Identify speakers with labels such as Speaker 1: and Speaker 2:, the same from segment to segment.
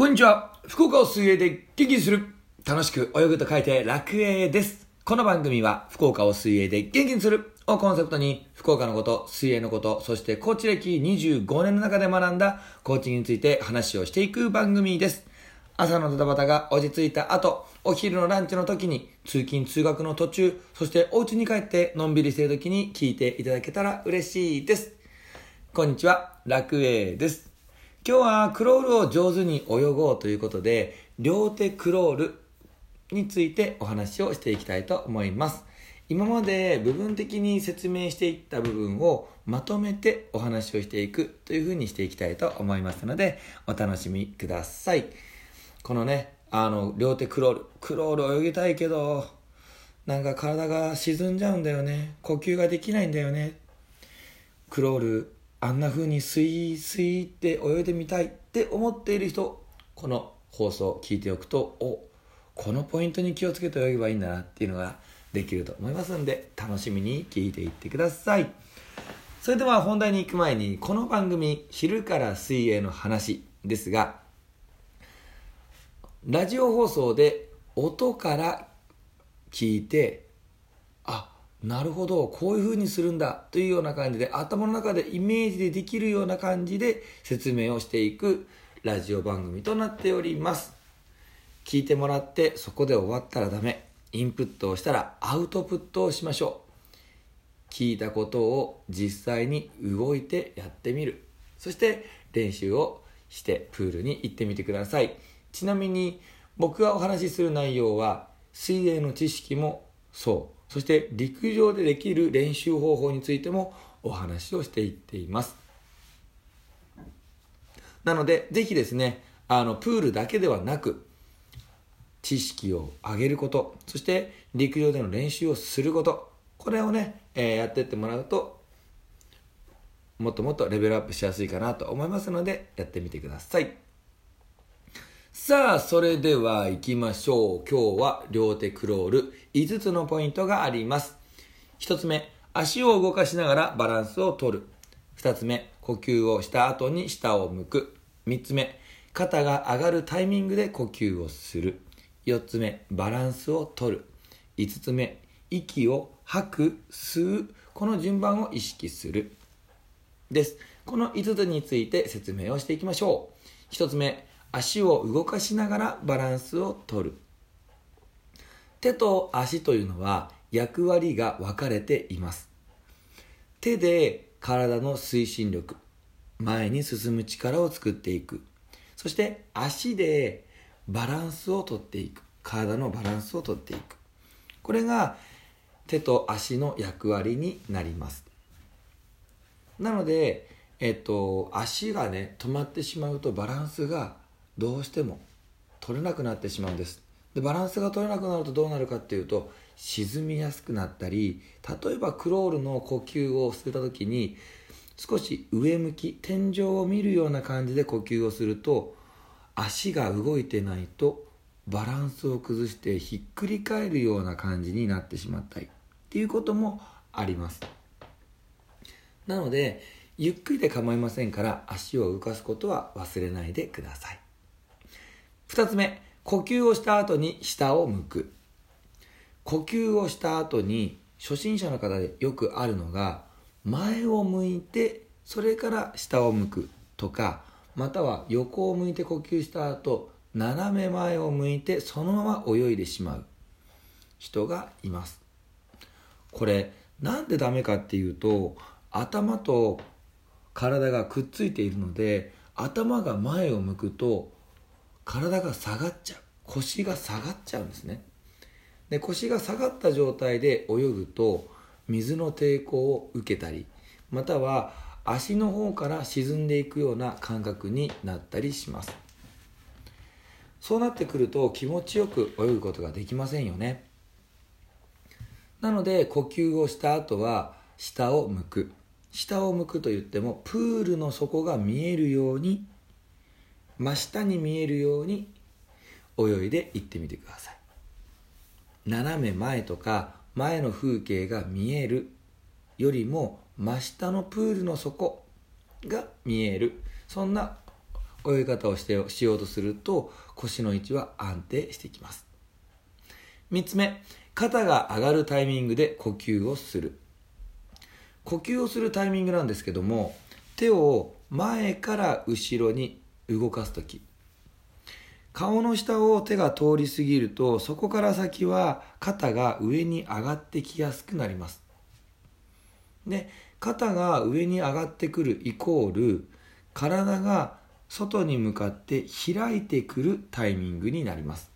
Speaker 1: こんにちは。福岡を水泳で元気にする。楽しく泳ぐと書いて楽泳です。この番組は福岡を水泳で元気にするをコンセプトに福岡のこと、水泳のこと、そしてコーチ歴25年の中で学んだコーチについて話をしていく番組です。朝のドタバタが落ち着いた後、お昼のランチの時に、通勤通学の途中、そしてお家に帰ってのんびりしている時に聞いていただけたら嬉しいです。こんにちは、楽栄です。今日はクロールを上手に泳ごうということで、両手クロールについてお話をしていきたいと思います。今まで部分的に説明していった部分をまとめてお話をしていくというふうにしていきたいと思いますので、お楽しみください。このね、あの、両手クロール。クロール泳ぎたいけど、なんか体が沈んじゃうんだよね。呼吸ができないんだよね。クロール、あんな風にスイスイって泳いでみたいって思っている人、この放送を聞いておくと、お、このポイントに気をつけて泳げばいいんだなっていうのができると思いますんで、楽しみに聞いていってください。それでは本題に行く前に、この番組、昼から水泳の話ですが、ラジオ放送で音から聞いて、なるほど、こういう風にするんだというような感じで、頭の中でイメージでできるような感じで説明をしていくラジオ番組となっております。聞いてもらってそこで終わったらダメ。インプットをしたらアウトプットをしましょう。聞いたことを実際に動いてやってみる。そして練習をしてプールに行ってみてください。ちなみに僕がお話しする内容は水泳の知識もそう。そして陸上でできる練習方法についてもお話をしていっています。なので、ぜひですね、あの、プールだけではなく、知識を上げること、そして陸上での練習をすること、これをね、えーやってってもらうと、もっともっとレベルアップしやすいかなと思いますので、やってみてください。さあ、それでは行きましょう。今日は両手クロール5つのポイントがあります。1つ目、足を動かしながらバランスを取る。2つ目、呼吸をした後に下を向く。3つ目、肩が上がるタイミングで呼吸をする。4つ目、バランスを取る。5つ目、息を吐く、吸う。この順番を意識する。です。この5つについて説明をしていきましょう。1つ目、足を動かしながらバランスを取る。手と足というのは役割が分かれています。手で体の推進力、前に進む力を作っていく。そして足でバランスをとっていく。体のバランスをとっていく。これが手と足の役割になります。なので、えっと、足がね、止まってしまうとバランスがどうしても取れなくなってしまうんです。で、バランスが取れなくなるとどうなるかっていうと、沈みやすくなったり、例えばクロールの呼吸をするた時に、少し上向き、天井を見るような感じで呼吸をすると、足が動いてないとバランスを崩してひっくり返るような感じになってしまったりっていうこともあります。なので、ゆっくりで構いませんから足を動かすことは忘れないでください。二つ目、呼吸をした後に下を向く。呼吸をした後に初心者の方でよくあるのが前を向いてそれから下を向くとかまたは横を向いて呼吸した後斜め前を向いてそのまま泳いでしまう人がいますこれなんでダメかっていうと頭と体がくっついているので頭が前を向くと体が下がっちゃう。腰が下がっちゃうんですね。で腰が下がった状態で泳ぐと水の抵抗を受けたりまたは足の方から沈んでいくような感覚になったりします。そうなってくると気持ちよく泳ぐことができませんよね。なので呼吸をした後は下を向く。下を向くと言ってもプールの底が見えるように真下に見えるように泳いでいってみてください。斜め前とか前の風景が見えるよりも真下のプールの底が見える。そんな泳ぎ方をしてしようとすると腰の位置は安定してきます。3つ目肩が上がるタイミングで呼吸をする。呼吸をするタイミングなんですけども手を前から後ろに動かす時。顔の下を手が通り過ぎるとそこから先は肩が上に上がってきやすくなります。で肩が上に上がってくるイコール体が外に向かって開いてくるタイミングになります。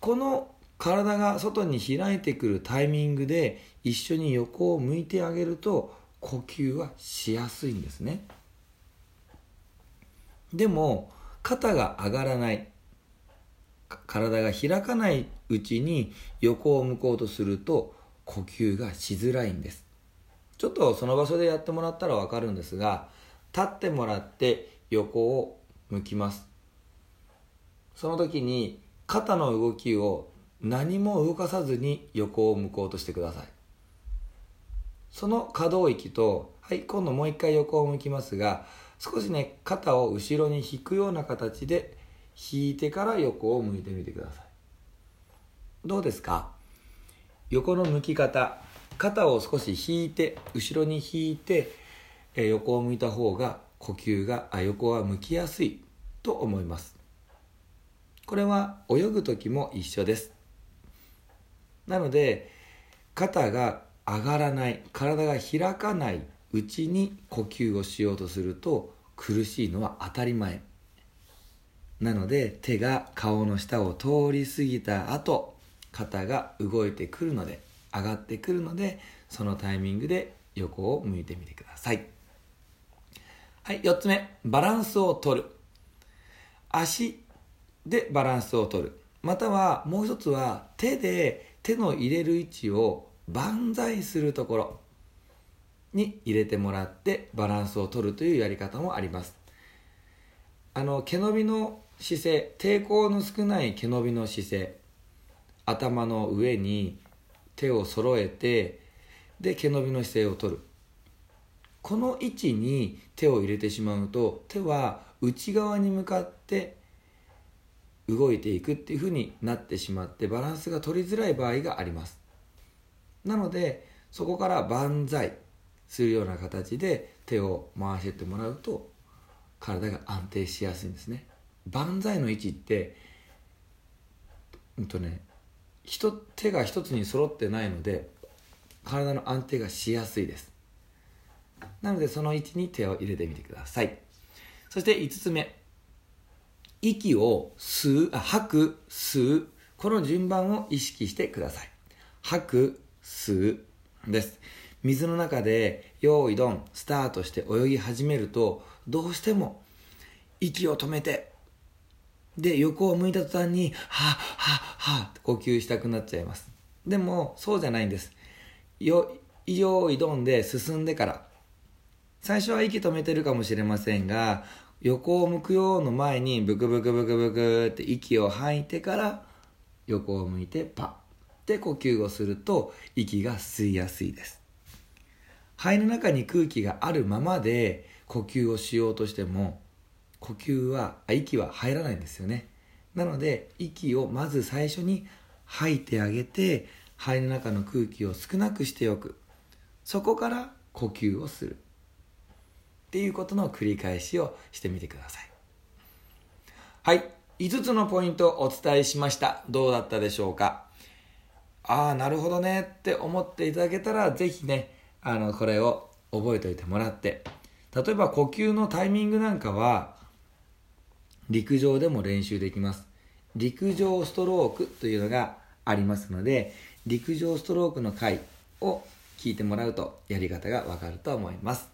Speaker 1: この体が外に開いてくるタイミングで一緒に横を向いてあげると呼吸はしやすいんですね。でも肩が上がらない。体が開かないうちに横を向こうとすると呼吸がしづらいんです。ちょっとその場所でやってもらったら分かるんですが立ってもらって横を向きます。その時に肩の動きを何も動かさずに横を向こうとしてください。その可動域とはい今度もう一回横を向きますが少しね肩を後ろに引くような形で引いてから横を向いてみてください。どうですか？横の向き方。肩を少し引いて後ろに引いて、え横を向いた方が呼吸があ横は向きやすいと思います。これは泳ぐ時も一緒です。なので肩が上がらない体が開かないうちに呼吸をしようとすると苦しいのは当たり前。なので手が顔の下を通り過ぎた後肩が動いてくるので上がってくるのでそのタイミングで横を向いてみてください。はい4つ目。バランスを取る。足でバランスを取る。またはもう一つは手で手の入れる位置を万歳するところ。に入れてもらってバランスを取るというやり方もあります。あの毛伸びの姿勢抵抗の少ない毛伸びの姿勢頭の上に手を揃えてで毛伸びの姿勢をとる。この位置に手を入れてしまうと手は内側に向かって動いていくっていうふうになってしまってバランスが取りづらい場合があります。なのでそこから万歳するような形で手を回してってもらうと体が安定しやすいんですね。万歳の位置ってうんとね人手が一つに揃ってないので体の安定がしやすいです。なのでその位置に手を入れてみてください。そして5つ目。息を吸うあ吐く吸う。この順番を意識してください。吐く吸うです。水の中で用意ドンスタートして泳ぎ始めるとどうしても息を止めてで、横を向いた途端に、はっ、はっ、はっ、呼吸したくなっちゃいます。でも、そうじゃないんです。よ、よいどんで進んでから、最初は息止めてるかもしれませんが、横を向くようの前に、ブクブクブクブクって息を吐いてから、横を向いてパッって呼吸をすると、息が吸いやすいです。肺の中に空気があるままで呼吸をしようとしても、呼吸は息は入らないんですよね。なので息をまず最初に吐いてあげて肺の中の空気を少なくしておく。そこから呼吸をする。っていうことの繰り返しをしてみてください。はい。5つのポイントをお伝えしました。どうだったでしょうか。ああなるほどねって思っていただけたら是非ねあのこれを覚えておいてもらって例えば呼吸のタイミングなんかは陸上でも練習できます。陸上ストロークというのがありますので陸上ストロークの回を聞いてもらうとやり方がわかると思います。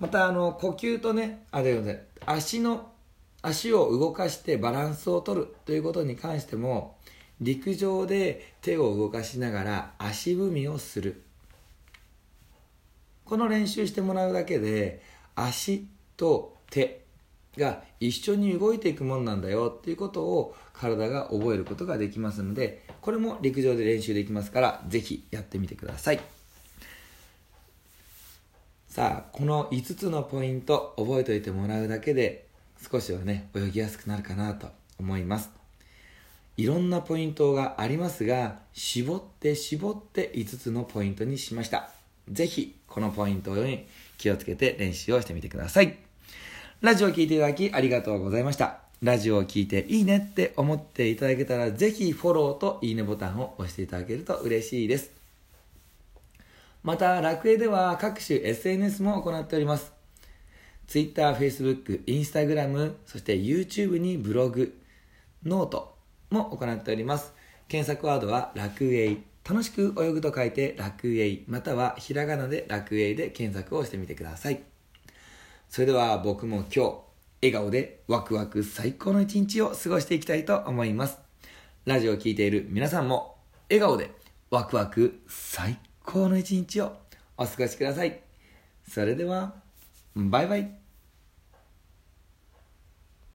Speaker 1: またあの呼吸とねあれ足の足を動かしてバランスをとるということに関しても陸上で手を動かしながら足踏みをする。この練習してもらうだけで足と手が一緒に動いていくもんなんだよっていうことを体が覚えることができますのでこれも陸上で練習できますからぜひやってみてください。さあこの5つのポイント覚えておいてもらうだけで少しはね泳ぎやすくなるかなと思います。いろんなポイントがありますが絞って絞って5つのポイントにしました。ぜひこのポイントに気をつけて練習をしてみてください。ラジオを聴いていただきありがとうございました。ラジオを聴いていいねって思っていただけたらぜひフォローといいねボタンを押していただけると嬉しいです。また楽園では各種 SNS も行っております。Twitter、Facebook、Instagram そして YouTube にブログノートも行っております。検索ワードは楽園楽しく泳ぐと書いて楽園またはひらがなで楽園で検索をしてみてください。それでは僕も今日笑顔でワクワク最高の一日を過ごしていきたいと思います。ラジオを聴いている皆さんも笑顔でワクワク最高の一日をお過ごしください。それではバイバイ。